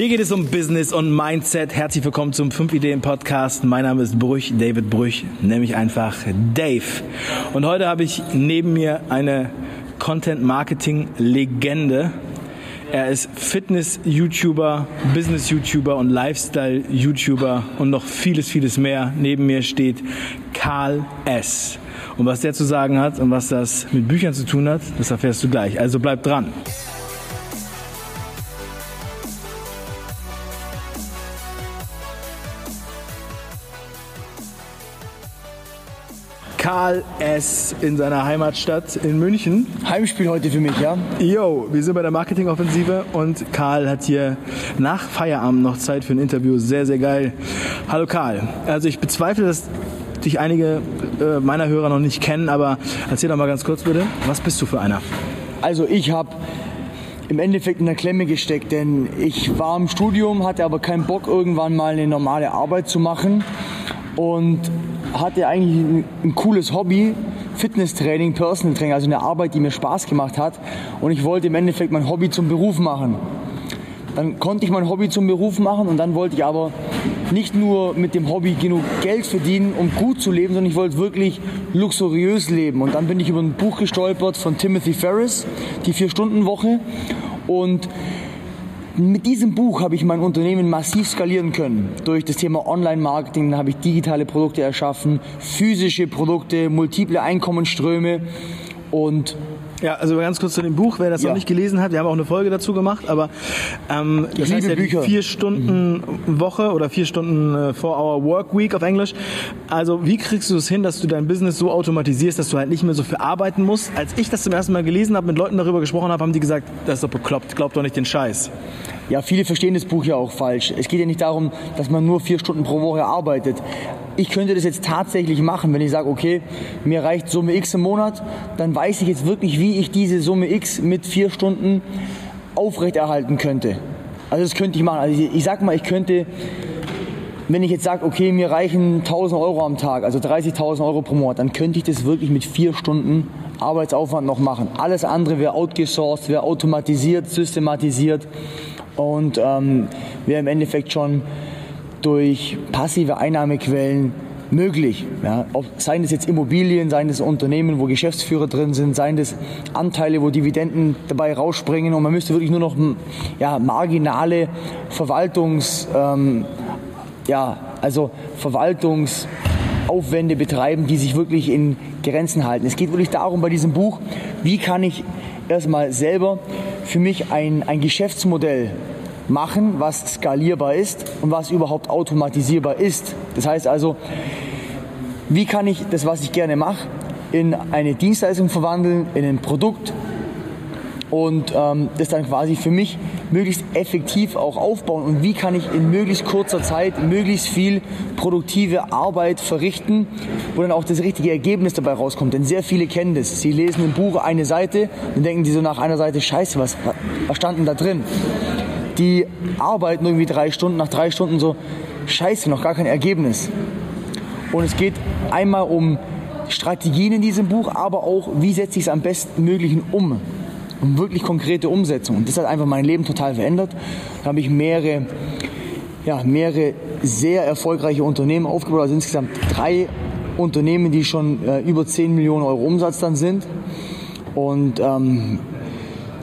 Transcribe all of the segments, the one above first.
Hier geht es um Business und Mindset. Herzlich willkommen zum 5 Ideen Podcast. Mein Name ist Brüch, David Brüch, nämlich einfach Dave. Und heute habe ich neben mir eine Content Marketing Legende. Er ist Fitness-YouTuber, Business-YouTuber und Lifestyle-YouTuber und noch vieles, vieles mehr. Neben mir steht Karl S. Und was der zu sagen hat und was das mit Büchern zu tun hat, das erfährst du gleich. Also bleib dran. Karl S. in seiner Heimatstadt in München. Heimspiel heute für mich, ja? Yo, wir sind bei der Marketingoffensive und Karl hat hier nach Feierabend noch Zeit für ein Interview. Sehr, sehr geil. Hallo Karl. Also ich bezweifle, dass dich einige äh, meiner Hörer noch nicht kennen, aber erzähl doch mal ganz kurz bitte, was bist du für einer? Also ich habe im Endeffekt in der Klemme gesteckt, denn ich war im Studium, hatte aber keinen Bock, irgendwann mal eine normale Arbeit zu machen und hatte eigentlich ein, ein cooles Hobby, Fitnesstraining, Personal Training, also eine Arbeit, die mir Spaß gemacht hat. Und ich wollte im Endeffekt mein Hobby zum Beruf machen. Dann konnte ich mein Hobby zum Beruf machen und dann wollte ich aber nicht nur mit dem Hobby genug Geld verdienen, um gut zu leben, sondern ich wollte wirklich luxuriös leben. Und dann bin ich über ein Buch gestolpert von Timothy Ferris, die Vier-Stunden-Woche. Und mit diesem Buch habe ich mein Unternehmen massiv skalieren können. Durch das Thema Online-Marketing habe ich digitale Produkte erschaffen, physische Produkte, multiple Einkommensströme und ja, also ganz kurz zu dem Buch, wer das ja. noch nicht gelesen hat, wir haben auch eine Folge dazu gemacht, aber ähm, das ich heißt ja Bücher. die vier Stunden Woche oder vier Stunden äh, Four Hour Work Week auf Englisch. Also wie kriegst du es hin, dass du dein Business so automatisierst, dass du halt nicht mehr so viel arbeiten musst? Als ich das zum ersten Mal gelesen habe, mit Leuten darüber gesprochen habe, haben die gesagt, das ist doch bekloppt, glaub doch nicht den Scheiß. Ja, viele verstehen das Buch ja auch falsch. Es geht ja nicht darum, dass man nur vier Stunden pro Woche arbeitet. Ich könnte das jetzt tatsächlich machen, wenn ich sage, okay, mir reicht Summe X im Monat, dann weiß ich jetzt wirklich, wie ich diese Summe X mit vier Stunden aufrechterhalten könnte. Also das könnte ich machen. Also ich, ich sag mal, ich könnte, wenn ich jetzt sage, okay, mir reichen 1000 Euro am Tag, also 30.000 Euro pro Monat, dann könnte ich das wirklich mit vier Stunden Arbeitsaufwand noch machen. Alles andere wäre outgesourced, wäre automatisiert, systematisiert und ähm, wäre im Endeffekt schon durch passive Einnahmequellen möglich. Ja, ob, seien es jetzt Immobilien, seien es Unternehmen, wo Geschäftsführer drin sind, seien es Anteile, wo Dividenden dabei rausspringen und man müsste wirklich nur noch ja, marginale Verwaltungs, ähm, ja, also Verwaltungsaufwände betreiben, die sich wirklich in Grenzen halten. Es geht wirklich darum bei diesem Buch, wie kann ich erstmal selber für mich ein, ein Geschäftsmodell machen, was skalierbar ist und was überhaupt automatisierbar ist. Das heißt also, wie kann ich das, was ich gerne mache, in eine Dienstleistung verwandeln, in ein Produkt und ähm, das dann quasi für mich möglichst effektiv auch aufbauen und wie kann ich in möglichst kurzer Zeit möglichst viel produktive Arbeit verrichten, wo dann auch das richtige Ergebnis dabei rauskommt. Denn sehr viele kennen das. Sie lesen im Buch eine Seite und denken die so nach einer Seite, scheiße, was, was stand denn da drin? Die arbeiten irgendwie drei Stunden, nach drei Stunden so, scheiße, noch gar kein Ergebnis. Und es geht einmal um Strategien in diesem Buch, aber auch, wie setze ich es am besten möglichen um um wirklich konkrete Umsetzung. Und das hat einfach mein Leben total verändert. Da habe ich mehrere, ja, mehrere sehr erfolgreiche Unternehmen aufgebaut, also insgesamt drei Unternehmen, die schon äh, über 10 Millionen Euro Umsatz dann sind. Und ähm,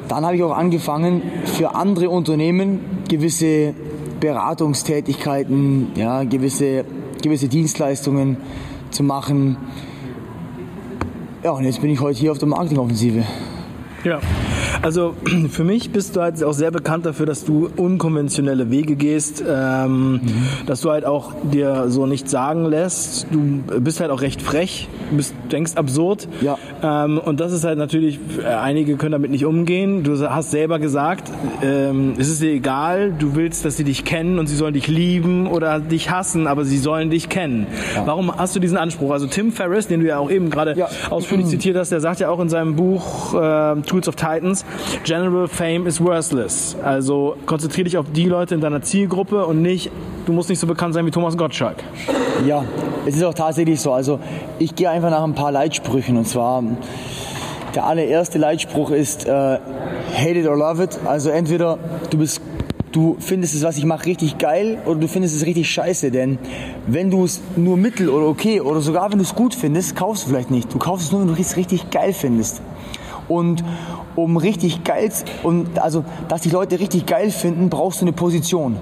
dann habe ich auch angefangen, für andere Unternehmen gewisse Beratungstätigkeiten, ja, gewisse, gewisse Dienstleistungen zu machen. Ja, und jetzt bin ich heute hier auf der Marketingoffensive. Ja, also für mich bist du halt auch sehr bekannt dafür, dass du unkonventionelle Wege gehst, ähm, mhm. dass du halt auch dir so nicht sagen lässt. Du bist halt auch recht frech, bist, denkst absurd. Ja. Ähm, und das ist halt natürlich, äh, einige können damit nicht umgehen. Du hast selber gesagt, ähm, es ist dir egal, du willst, dass sie dich kennen und sie sollen dich lieben oder dich hassen, aber sie sollen dich kennen. Ja. Warum hast du diesen Anspruch? Also Tim Ferriss, den du ja auch eben gerade ja. ausführlich zitiert hast, der sagt ja auch in seinem Buch äh, Tools of Titans, General Fame is worthless. Also konzentriere dich auf die Leute in deiner Zielgruppe und nicht, du musst nicht so bekannt sein wie Thomas Gottschalk. Ja, es ist auch tatsächlich so. Also ich gehe einfach nach ein paar Leitsprüchen und zwar der allererste Leitspruch ist äh, Hate it or love it. Also entweder du bist du findest es, was ich mache, richtig geil oder du findest es richtig scheiße. Denn wenn du es nur mittel oder okay oder sogar wenn du es gut findest, kaufst du vielleicht nicht. Du kaufst es nur, wenn du es richtig geil findest. Und um richtig geil, und also, dass die Leute richtig geil finden, brauchst du eine Position.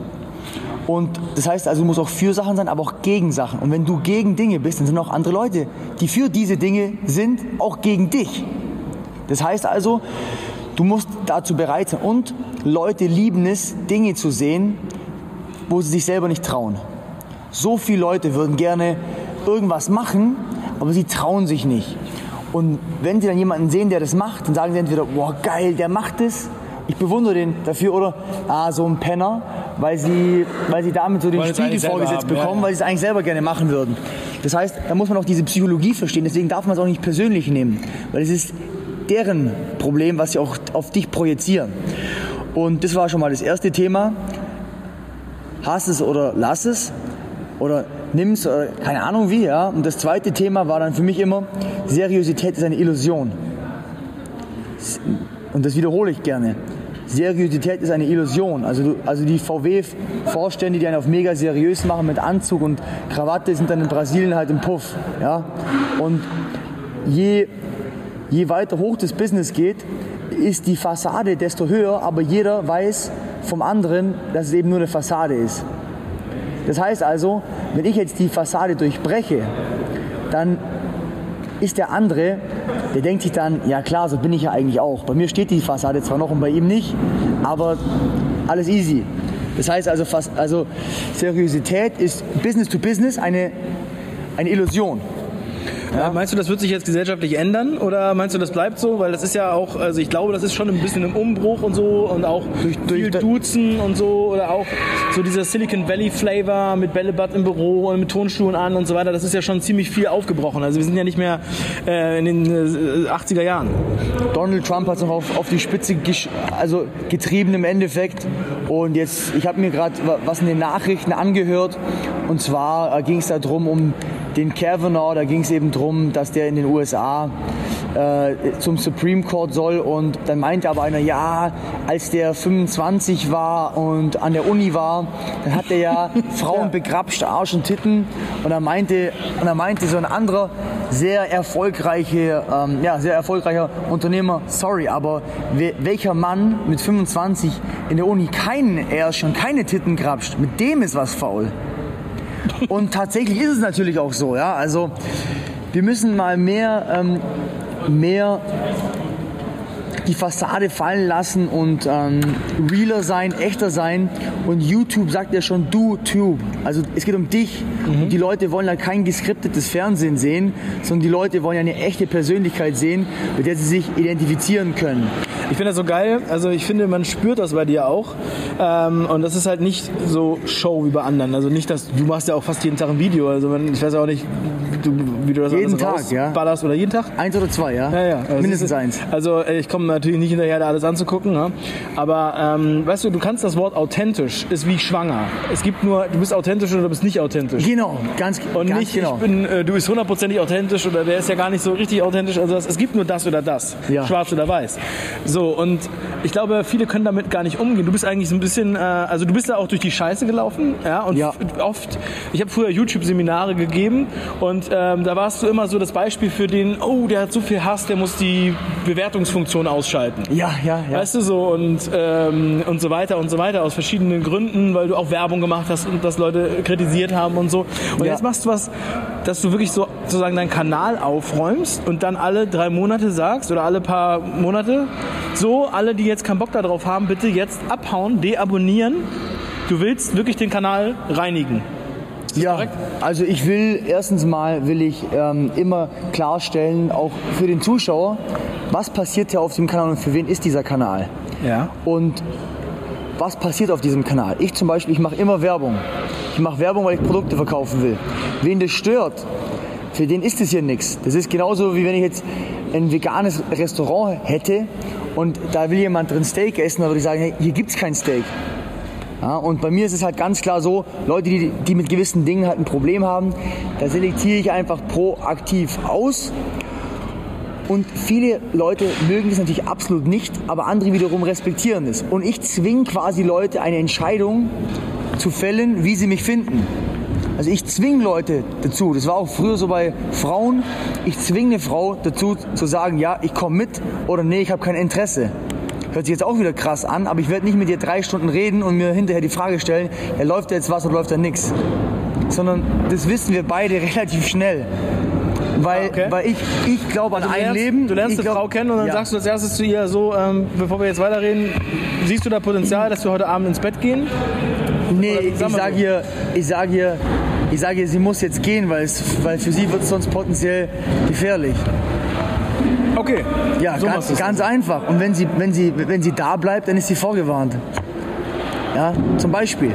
Und das heißt also, du musst auch für Sachen sein, aber auch gegen Sachen. Und wenn du gegen Dinge bist, dann sind auch andere Leute, die für diese Dinge sind, auch gegen dich. Das heißt also, du musst dazu bereit sein. Und Leute lieben es, Dinge zu sehen, wo sie sich selber nicht trauen. So viele Leute würden gerne irgendwas machen, aber sie trauen sich nicht. Und wenn sie dann jemanden sehen, der das macht, dann sagen sie entweder, boah, geil, der macht es, ich bewundere den dafür, oder, ah, so ein Penner, weil sie, weil sie damit so den Weil Spiegel vorgesetzt haben, bekommen, ja. weil sie es eigentlich selber gerne machen würden. Das heißt, da muss man auch diese Psychologie verstehen, deswegen darf man es auch nicht persönlich nehmen, weil es ist deren Problem, was sie auch auf dich projizieren. Und das war schon mal das erste Thema. Hass es oder lass es oder nimm es oder keine Ahnung wie, ja. Und das zweite Thema war dann für mich immer, Seriosität ist eine Illusion. Und das wiederhole ich gerne. Seriosität ist eine Illusion. Also, du, also die VW-Vorstände, die einen auf mega seriös machen mit Anzug und Krawatte, sind dann in Brasilien halt im Puff. Ja? Und je, je weiter hoch das Business geht, ist die Fassade desto höher, aber jeder weiß vom anderen, dass es eben nur eine Fassade ist. Das heißt also, wenn ich jetzt die Fassade durchbreche, dann ist der andere, der denkt sich dann, ja klar, so bin ich ja eigentlich auch. Bei mir steht die Fassade zwar noch und bei ihm nicht, aber alles easy. Das heißt also, fast, also Seriosität ist Business to Business eine, eine Illusion. Ja. Meinst du, das wird sich jetzt gesellschaftlich ändern oder meinst du, das bleibt so? Weil das ist ja auch, also ich glaube, das ist schon ein bisschen im Umbruch und so und auch durch, viel durch- Duzen und so oder auch so dieser Silicon Valley Flavor mit Bällebad im Büro und mit Tonschuhen an und so weiter. Das ist ja schon ziemlich viel aufgebrochen. Also wir sind ja nicht mehr äh, in den äh, 80er Jahren. Donald Trump hat es noch auf, auf die Spitze gesch- also getrieben im Endeffekt. Und jetzt, ich habe mir gerade was in den Nachrichten angehört. Und zwar äh, ging es darum, um den Kavanaugh, da ging es eben darum, dass der in den USA äh, zum Supreme Court soll. Und dann meinte aber einer, ja, als der 25 war und an der Uni war, dann hat er ja Frauen begrapscht, Arsch und Titten. Und er meinte, und er meinte so ein anderer sehr erfolgreiche, ähm, ja, sehr erfolgreicher Unternehmer, sorry, aber we welcher Mann mit 25 in der Uni keinen Arsch und keine Titten grapscht, mit dem ist was faul. Und tatsächlich ist es natürlich auch so, ja. Also wir müssen mal mehr, ähm, mehr die Fassade fallen lassen und ähm, realer sein, echter sein. Und YouTube sagt ja schon du Tube. Also es geht um dich. Und die Leute wollen ja kein geskriptetes Fernsehen sehen, sondern die Leute wollen ja eine echte Persönlichkeit sehen, mit der sie sich identifizieren können. Ich finde das so geil. Also ich finde, man spürt das bei dir auch. Ähm, und das ist halt nicht so Show wie bei anderen. Also nicht, dass du machst ja auch fast jeden Tag ein Video. Also wenn, ich weiß auch nicht, du, wie du das Jeden alles Tag, ja. rausballerst oder jeden Tag. Eins oder zwei, ja? Ja, ja. Also Mindestens es ist- eins. Also äh, ich komme natürlich nicht hinterher, da alles anzugucken. Ne? Aber ähm, weißt du, du kannst das Wort authentisch ist wie schwanger. Es gibt nur, du bist authentisch oder du bist nicht authentisch. Genau, ganz, Und ganz nicht, genau. ich bin, äh, du bist hundertprozentig authentisch oder der ist ja gar nicht so richtig authentisch. Also das, es gibt nur das oder das, Ja. schwarz oder weiß. So und ich glaube, viele können damit gar nicht umgehen. Du bist eigentlich so ein bisschen, äh, also du bist da auch durch die Scheiße gelaufen, ja. Und Ja. oft, ich habe früher YouTube-Seminare gegeben und ähm, da warst du immer so das Beispiel für den, oh, der hat so viel Hass, der muss die Bewertungsfunktion ausschalten. ja, ja, ja. Weißt du so und, ähm, und so weiter und so weiter aus verschiedenen Gründen, weil du auch Werbung gemacht hast und das Leute kritisiert haben und so. Und Ja. jetzt machst du was, dass du wirklich so sozusagen deinen Kanal aufräumst und dann alle drei Monate sagst oder alle paar Monate, so alle, die jetzt keinen Bock darauf haben, bitte jetzt abhauen, deabonnieren. Du willst wirklich den Kanal reinigen. Ja, korrekt? also ich will erstens mal will ich ähm, immer klarstellen, auch für den Zuschauer, was passiert hier auf dem Kanal und für wen ist dieser Kanal Ja. und was passiert auf diesem Kanal. Ich zum Beispiel, ich mache immer Werbung. Ich mache Werbung, weil ich Produkte verkaufen will. Wen das stört, für den ist es hier nichts. Das ist genauso wie wenn ich jetzt ein veganes Restaurant hätte und da will jemand drin Steak essen, dann würde ich sagen, hey, hier gibt's kein Steak. Ja, und bei mir ist es halt ganz klar so, Leute, die, die mit gewissen Dingen halt ein Problem haben, da selektiere ich einfach proaktiv aus Und viele Leute mögen das natürlich absolut nicht, aber andere wiederum respektieren es. Und ich zwinge quasi Leute eine Entscheidung zu fällen, wie sie mich finden. Also ich zwinge Leute dazu, das war auch früher so bei Frauen, ich zwinge eine Frau dazu zu sagen, ja, ich komme mit oder nee, ich habe kein Interesse. Hört sich jetzt auch wieder krass an, aber ich werde nicht mit dir drei Stunden reden und mir hinterher die Frage stellen, ja, läuft da jetzt was oder läuft da nichts. Sondern das wissen wir beide relativ schnell. Weil, Okay. weil ich, ich glaube an Du ein lernst, Leben. du lernst eine glaub- Frau kennen und dann ja. sagst du als erstes zu ihr so, ähm, bevor wir jetzt weiterreden, siehst du da Potenzial, dass wir heute Abend ins Bett gehen? Nee, ich sage ihr, ich sage ihr, ich sage ihr, sie muss jetzt gehen, weil, es, weil für sie wird es sonst potenziell gefährlich. Okay. Ja, So ganz, ganz einfach. Und wenn sie, wenn, sie, wenn sie da bleibt, dann ist sie vorgewarnt. Ja, zum Beispiel.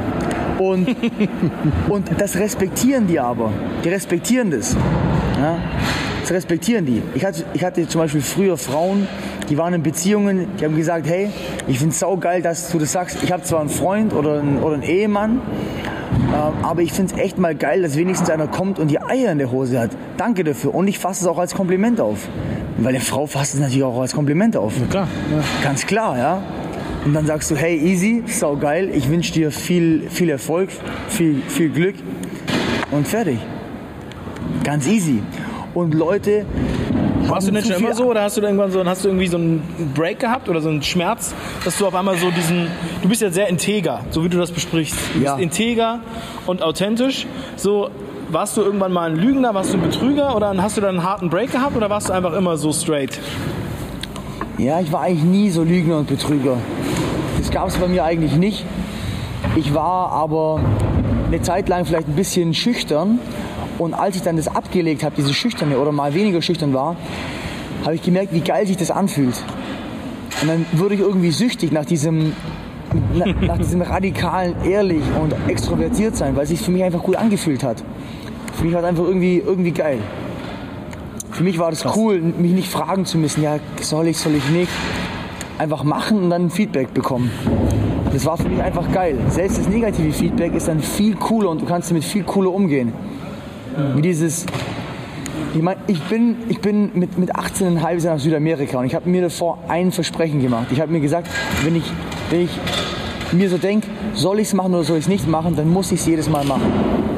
Und, und das respektieren die aber. Die respektieren das. Ja, das respektieren die. Ich hatte, ich hatte zum Beispiel früher Frauen, die waren in Beziehungen, die haben gesagt, hey, ich finde es saugeil, dass du das sagst. Ich habe zwar einen Freund oder einen, oder einen Ehemann, ähm, aber ich finde es echt mal geil, dass wenigstens einer kommt und die Eier in der Hose hat. Danke dafür. Und ich fasse es auch als Kompliment auf. Weil eine Frau fasst es natürlich auch als Kompliment auf. Klar. Ja. Ganz klar, ja. Und dann sagst du, hey, easy, sau geil, ich wünsche dir viel, viel Erfolg, viel, viel Glück und fertig. Ganz easy. Und Leute. Warst du zu schon immer so oder hast du irgendwann so, hast du irgendwie so einen Break gehabt oder so einen Schmerz, dass du auf einmal so diesen, du bist ja sehr integer, so wie du das besprichst. Du Ja. bist integer und authentisch. So, warst du irgendwann mal ein Lügner, warst du ein Betrüger oder hast du dann einen harten Break gehabt oder warst du einfach immer so straight? Ja, ich war eigentlich nie so Lügner und Betrüger. Das gab es bei mir eigentlich nicht. Ich war aber eine Zeit lang vielleicht ein bisschen schüchtern. Und als ich dann das abgelegt habe, diese Schüchterne oder mal weniger schüchtern war, habe ich gemerkt, wie geil sich das anfühlt. Und dann wurde ich irgendwie süchtig nach diesem, na, nach diesem radikalen, ehrlich und extrovertiert sein, weil es sich für mich einfach gut angefühlt hat. Für mich war es einfach irgendwie, irgendwie geil. Für mich war das cool, mich nicht fragen zu müssen, ja, soll ich, soll ich nicht. Einfach machen und dann Feedback bekommen. Das war für mich einfach geil. Selbst das negative Feedback ist dann viel cooler und du kannst damit viel cooler umgehen. Wie dieses, ich meine, ich bin, ich bin mit, mit 18,5 Jahren nach Südamerika und ich habe mir davor ein Versprechen gemacht. Ich habe mir gesagt, wenn ich, wenn ich mir so denke, soll ich es machen oder soll ich es nicht machen, dann muss ich es jedes Mal machen.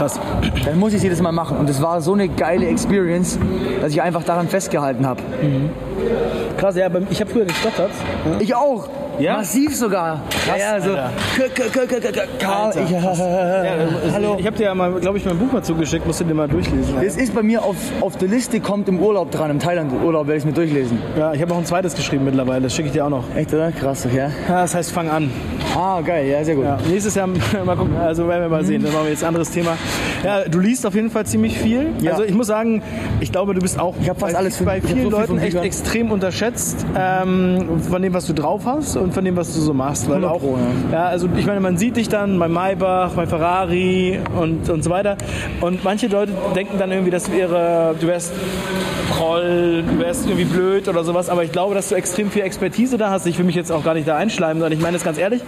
Krass. Dann muss ich es jedes Mal machen. Und es war so eine geile Experience, dass ich einfach daran festgehalten habe. Krass, ja, aber ich habe früher gestottert. Ich auch. Ja? Massiv sogar. ja, ja, so. Alter. K- K- K- K- K- Karl, ich, Ja, also Hallo. Ich habe dir ja mal, glaube ich, mein Buch mal zugeschickt, musst du dir mal durchlesen. Das ist bei mir auf, auf der Liste, kommt im Urlaub dran, im Thailand-Urlaub werde ich es mir durchlesen. Ja, ich habe noch ein zweites geschrieben mittlerweile, das schicke ich dir auch noch. Echt, oder? Krass, okay. Ja, das heißt, fang an. Ah, geil, ja, sehr gut. Ja, nächstes Jahr mal gucken, also werden wir mal sehen, dann machen wir jetzt ein anderes Thema. Ja, du liest auf jeden Fall ziemlich viel. Ja. Also ich muss sagen, ich glaube, du bist auch Ich fast bei, alles für- bei vielen so viel Leuten echt extrem unterschätzt ähm, von dem, was du drauf hast und von dem, was du so machst. Weil du 100 auch, Pro, ja. also ich meine, man sieht dich dann bei Maybach, bei Ferrari und, und so weiter. Und manche Leute denken dann irgendwie, dass du, ihre, du wärst Proll, du wärst irgendwie blöd oder sowas. Aber ich glaube, dass du extrem viel Expertise da hast. Ich will mich jetzt auch gar nicht da einschleimen, sondern ich meine das ganz ehrlich.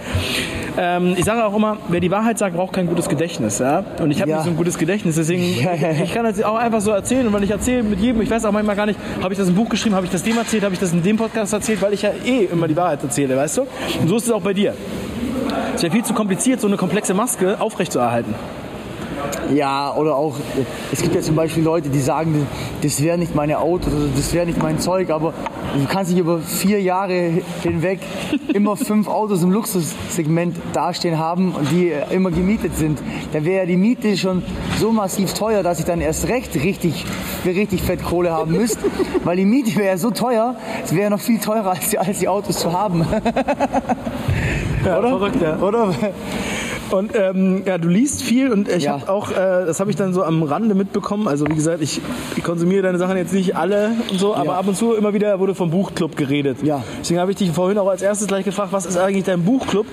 Ähm, ich sage auch immer, wer die Wahrheit sagt, braucht kein gutes Gedächtnis. Ja? Und ich habe Ja. nicht so ein gutes Gedächtnis, deswegen Ja, ja, ja. ich kann das auch einfach so erzählen. Und wenn ich erzähle mit jedem, ich weiß auch manchmal gar nicht, habe ich das im Buch geschrieben, habe ich das dem erzählt, habe ich das in dem Podcast erzählt, weil ich ja eh immer die Wahrheit erzähle, weißt du? Und so ist es auch bei dir. Es wäre viel zu kompliziert, so eine komplexe Maske aufrechtzuerhalten. Ja, oder auch, es gibt ja zum Beispiel Leute, die sagen, das wäre nicht meine Auto, oder das wäre nicht mein Zeug, aber du kannst nicht über vier Jahre hinweg immer fünf Autos im Luxussegment dastehen haben, die äh, immer gemietet sind. Da wäre ja die Miete schon so massiv teuer, dass ich dann erst recht richtig, richtig fett Kohle haben müsste, weil die Miete wäre ja so teuer, es wäre noch viel teurer, als die, als die Autos zu haben. Ja, Oder? Verrückt, ja. Oder? Und ähm, ja, du liest viel und ich Ja. habe auch, äh, das habe ich dann so am Rande mitbekommen. Also wie gesagt, ich, ich konsumiere deine Sachen jetzt nicht alle und so, aber Ja. ab und zu immer wieder wurde vom Buchclub geredet. Ja. Deswegen habe ich dich vorhin auch als erstes gleich gefragt, was ist eigentlich dein Buchclub?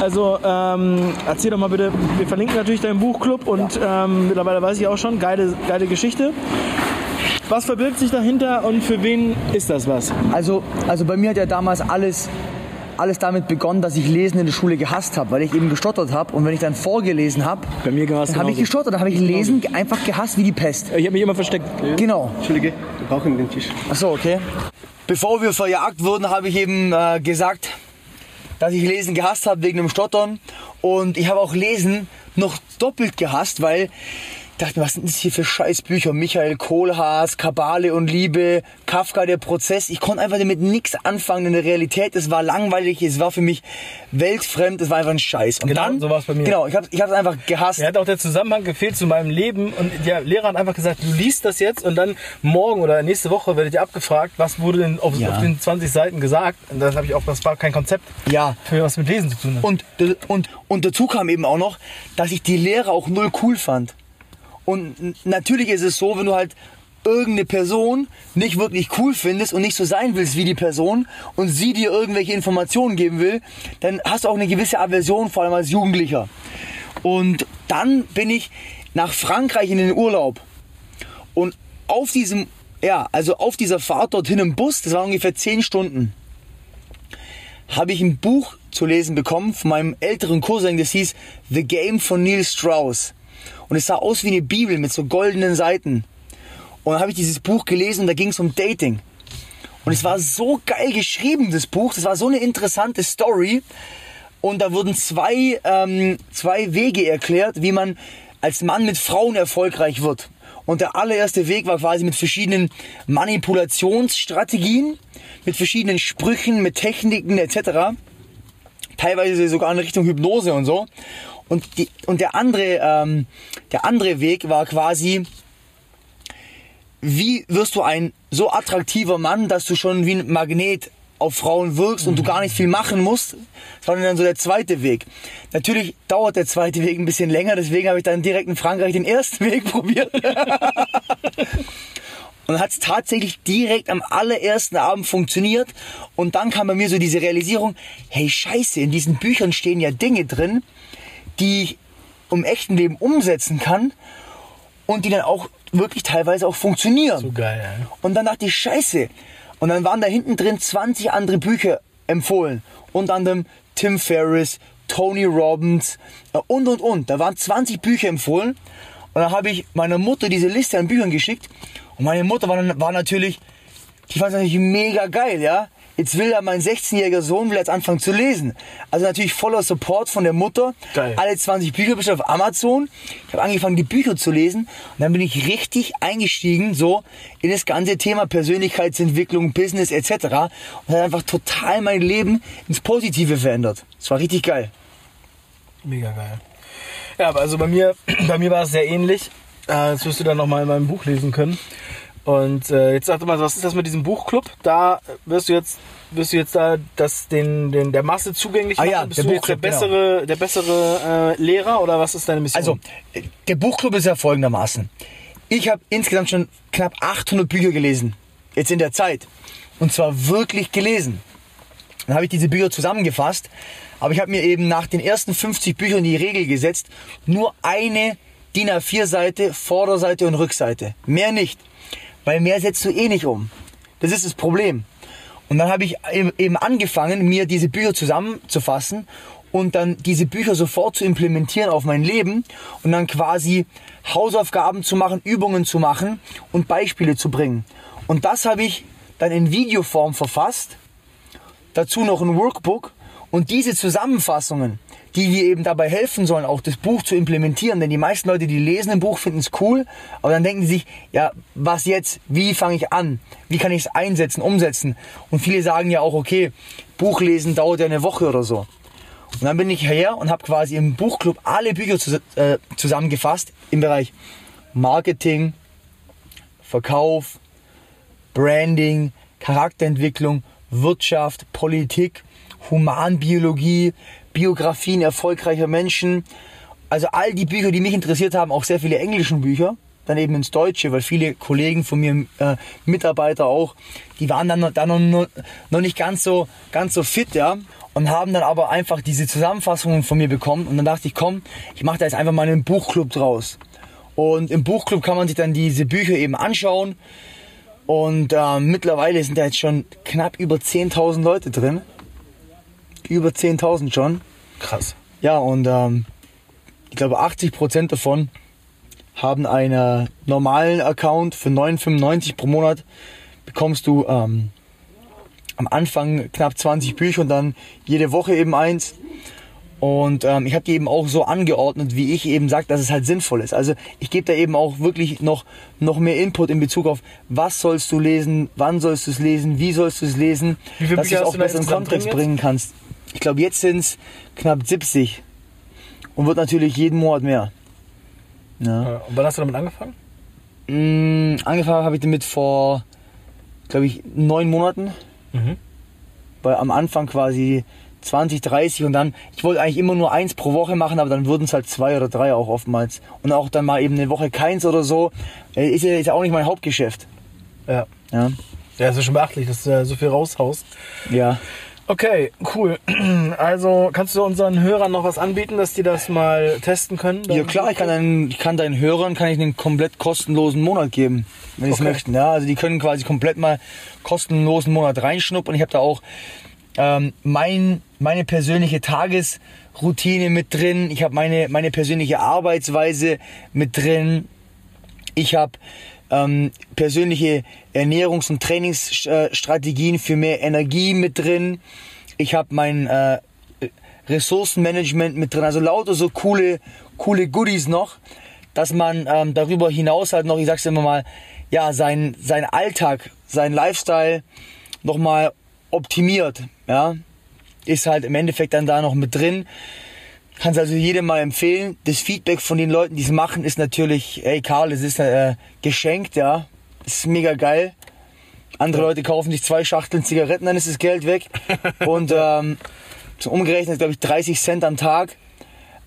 Also ähm, erzähl doch mal bitte, wir verlinken natürlich deinen Buchclub und ähm, mittlerweile weiß ich auch schon, geile, geile Geschichte. Was verbirgt sich dahinter und für wen ist das was? Also, also bei mir hat ja damals alles alles damit begonnen, dass ich Lesen in der Schule gehasst habe, weil ich eben gestottert habe. Und wenn ich dann vorgelesen habe, Bei mir gehasst dann habe ich gestottert, dann habe ich Lesen einfach gehasst wie die Pest. Ich habe mich immer versteckt. Genau. Entschuldige, wir brauchen den Tisch. Achso, okay. Bevor wir verjagt wurden, habe ich eben äh, gesagt, dass ich Lesen gehasst habe wegen dem Stottern. Und ich habe auch Lesen noch doppelt gehasst, weil dachte mir, was sind das hier für Scheißbücher? Michael Kohlhaas, Kabale und Liebe, Kafka, der Prozess. Ich konnte einfach damit nichts anfangen in der Realität. Es war langweilig, es war für mich weltfremd, es war einfach ein Scheiß. Und Genau, dann, so war's bei mir. Genau, ich habe ich hab's einfach gehasst. Mir hat auch der Zusammenhang gefehlt zu meinem Leben und der Lehrer hat einfach gesagt, du liest das jetzt und dann morgen oder nächste Woche werdet ihr abgefragt, was wurde denn auf, Ja. auf den 20 Seiten gesagt. Und dann habe ich auch, das war kein Konzept Ja. für was mit Lesen zu tun hat. Und, und, und dazu kam eben auch noch, dass ich die Lehrer auch null cool fand. Und natürlich ist es so, wenn du halt irgendeine Person nicht wirklich cool findest und nicht so sein willst wie die Person und sie dir irgendwelche Informationen geben will, dann hast du auch eine gewisse Aversion, vor allem als Jugendlicher. Und dann bin ich nach Frankreich in den Urlaub. Und auf diesem, ja, also auf dieser Fahrt dorthin im Bus, das waren ungefähr 10 Stunden, habe ich ein Buch zu lesen bekommen von meinem älteren Cousin, das hieß The Game von Neil Strauss. Und es sah aus wie eine Bibel mit so goldenen Seiten. Und dann habe ich dieses Buch gelesen und da ging es um Dating. Und es war so geil geschrieben, das Buch. Das war so eine interessante Story. Und da wurden zwei, ähm, zwei Wege erklärt, wie man als Mann mit Frauen erfolgreich wird. Und der allererste Weg war quasi mit verschiedenen Manipulationsstrategien, mit verschiedenen Sprüchen, mit Techniken etc. Teilweise sogar in Richtung Hypnose und so. Und, die, und der, andere, ähm, der andere Weg war quasi, wie wirst du ein so attraktiver Mann, dass du schon wie ein Magnet auf Frauen wirkst und du gar nicht viel machen musst. Das war dann so der zweite Weg. Natürlich dauert der zweite Weg ein bisschen länger, deswegen habe ich dann direkt in Frankreich den ersten Weg probiert. Und hat es tatsächlich direkt am allerersten Abend funktioniert. Und dann kam bei mir so diese Realisierung, hey scheiße, in diesen Büchern stehen ja Dinge drin, die ich im echten Leben umsetzen kann und die dann auch wirklich teilweise auch funktionieren. so geil, ja. Und dann dachte ich, scheiße. Und dann waren da hinten drin 20 andere Bücher empfohlen. Unter anderem Tim Ferriss, Tony Robbins äh, und, und, und. Da waren 20 Bücher empfohlen. Und dann habe ich meiner Mutter diese Liste an Büchern geschickt. Und meine Mutter war, war natürlich, die fand es natürlich mega geil, ja. Jetzt will ja mein 16-jähriger Sohn will jetzt anfangen zu lesen. Also natürlich voller Support von der Mutter. Geil. Alle 20 Bücher bestellt auf Amazon. Ich habe angefangen, die Bücher zu lesen. Und dann bin ich richtig eingestiegen, so in das ganze Thema Persönlichkeitsentwicklung, Business etc. Und hat einfach total mein Leben ins Positive verändert. Das war richtig geil. Mega geil. Ja, aber also bei mir, bei mir war es sehr ähnlich. Äh, Das wirst du dann nochmal in meinem Buch lesen können. Und äh, jetzt sag doch mal, was ist das mit diesem Buchclub? Da wirst du jetzt, wirst du jetzt da das den, den der Masse zugänglich Ah machen? ja, Bist der du jetzt der Buchclub, bessere, der bessere äh, Lehrer oder was ist deine Mission? Also, der Buchclub ist ja folgendermaßen. Ich habe insgesamt schon knapp 800 Bücher gelesen. Jetzt in der Zeit. Und zwar wirklich gelesen. Dann habe ich diese Bücher zusammengefasst. Aber ich habe mir eben nach den ersten 50 Büchern die Regel gesetzt, nur eine DIN A4-Seite, Vorderseite und Rückseite. Mehr nicht. Weil mehr setzt du eh nicht um. Das ist das Problem. Und dann habe ich eben angefangen, mir diese Bücher zusammenzufassen und dann diese Bücher sofort zu implementieren auf mein Leben und dann quasi Hausaufgaben zu machen, Übungen zu machen und Beispiele zu bringen. Und das habe ich dann in Videoform verfasst dazu noch ein Workbook und diese Zusammenfassungen, die dir eben dabei helfen sollen, auch das Buch zu implementieren. Denn die meisten Leute, die lesen ein Buch, finden es cool, aber dann denken sie sich, ja, was jetzt? Wie fange ich an? Wie kann ich es einsetzen, umsetzen? Und viele sagen ja auch, okay, Buch lesen dauert ja eine Woche oder so. Und dann bin ich her und habe quasi im Buchclub alle Bücher zus äh, zusammengefasst im Bereich Marketing, Verkauf, Branding, Charakterentwicklung, Wirtschaft, Politik, Humanbiologie, Biografien erfolgreicher Menschen. Also all die Bücher, die mich interessiert haben, auch sehr viele englischen Bücher, dann eben ins Deutsche, weil viele Kollegen von mir, äh, Mitarbeiter auch, die waren dann, noch- dann noch, noch nicht ganz so, ganz so fit, ja, und haben dann aber einfach diese Zusammenfassungen von mir bekommen und dann dachte ich, komm, ich mache da jetzt einfach mal einen Buchclub draus. Und im Buchclub kann man sich dann diese Bücher eben anschauen. Und äh, mittlerweile sind da jetzt schon knapp über 10.000 Leute drin. Über 10.000 schon. Krass. Ja, und ähm, ich glaube 80% davon haben einen normalen Account für 9,95 pro Monat. Bekommst du ähm, am Anfang knapp 20 Bücher und dann jede Woche eben eins. Und ähm, ich habe die eben auch so angeordnet, wie ich eben sage, dass es halt sinnvoll ist. Also ich gebe da eben auch wirklich noch, noch mehr Input in Bezug auf, was sollst du lesen, wann sollst du es lesen, wie sollst du es lesen, dass du es auch besser in Kontext bringen kannst. Ich glaube, jetzt sind es knapp 70 und wird natürlich jeden Monat mehr. Ja. Ja. Und wann hast du damit angefangen? Mm, angefangen habe ich damit vor, glaube ich, neun Monaten. Mhm. Weil am Anfang quasi 20, 30 und dann, ich wollte eigentlich immer nur eins pro Woche machen, aber dann wurden es halt zwei oder drei auch oftmals. Und auch dann mal eben eine Woche keins oder so. Äh, Ist ja, ist ja auch nicht mein Hauptgeschäft. Ja. Ja. Ja, es ist schon beachtlich, dass du so viel raushaust. Ja. Okay, cool. Also kannst du unseren Hörern noch was anbieten, dass die das mal testen können? Ja klar, ich kann, deinen, ich kann deinen Hörern kann ich einen komplett kostenlosen Monat geben, wenn sie es Okay. möchten. Ja, also die können quasi komplett mal kostenlosen Monat reinschnuppern. Ich habe da auch ähm, mein, meine persönliche Tagesroutine mit drin. Ich habe meine, meine persönliche Arbeitsweise mit drin. Ich habe ähm, persönliche Ernährungs- und Trainingsstrategien für mehr Energie mit drin. Ich habe mein äh, Ressourcenmanagement mit drin. Also lauter so coole, coole Goodies noch, dass man ähm, darüber hinaus halt noch, ich sag's immer mal, ja, sein, sein Alltag, sein Lifestyle nochmal optimiert. Ja, ist halt im Endeffekt dann da noch mit drin. Kann es also jedem mal empfehlen. Das Feedback von den Leuten, die es machen, ist natürlich, ey Karl, es ist äh, geschenkt, ja. Das ist mega geil. Andere Leute kaufen sich zwei Schachteln Zigaretten, dann ist das Geld weg. Und ähm, so umgerechnet, glaube ich, 30 Cent am Tag.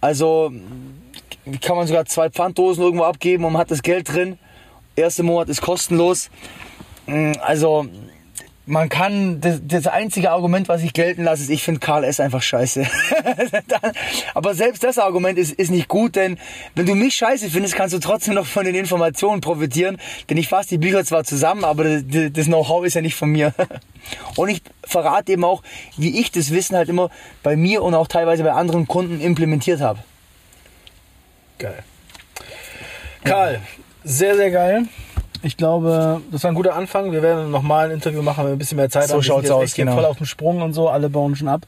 Also kann man sogar zwei Pfanddosen irgendwo abgeben und man hat das Geld drin. Erster Monat ist kostenlos. Mm, Also man kann, das, das einzige Argument, was ich gelten lasse, ist, ich finde Karl S. einfach scheiße. Aber selbst das Argument ist, ist nicht gut, denn wenn du mich scheiße findest, kannst du trotzdem noch von den Informationen profitieren. Denn ich fasse die Bücher zwar zusammen, aber das, das Know-how ist ja nicht von mir. Und ich verrate eben auch, wie ich das Wissen halt immer bei mir und auch teilweise bei anderen Kunden implementiert habe. Geil. Karl, sehr, sehr geil. Ich glaube, das war ein guter Anfang. Wir werden nochmal ein Interview machen, wenn wir ein bisschen mehr Zeit So haben. Sind schaut's aus, genau. voll auf dem Sprung und so. Alle bauen schon ab.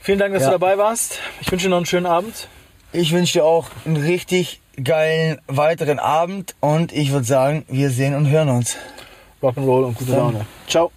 Vielen Dank, dass Ja. du dabei warst. Ich wünsche dir noch einen schönen Abend. Ich wünsche dir auch einen richtig geilen weiteren Abend und ich würde sagen, wir sehen und hören uns. Rock'n'Roll und gute Laune. Ciao.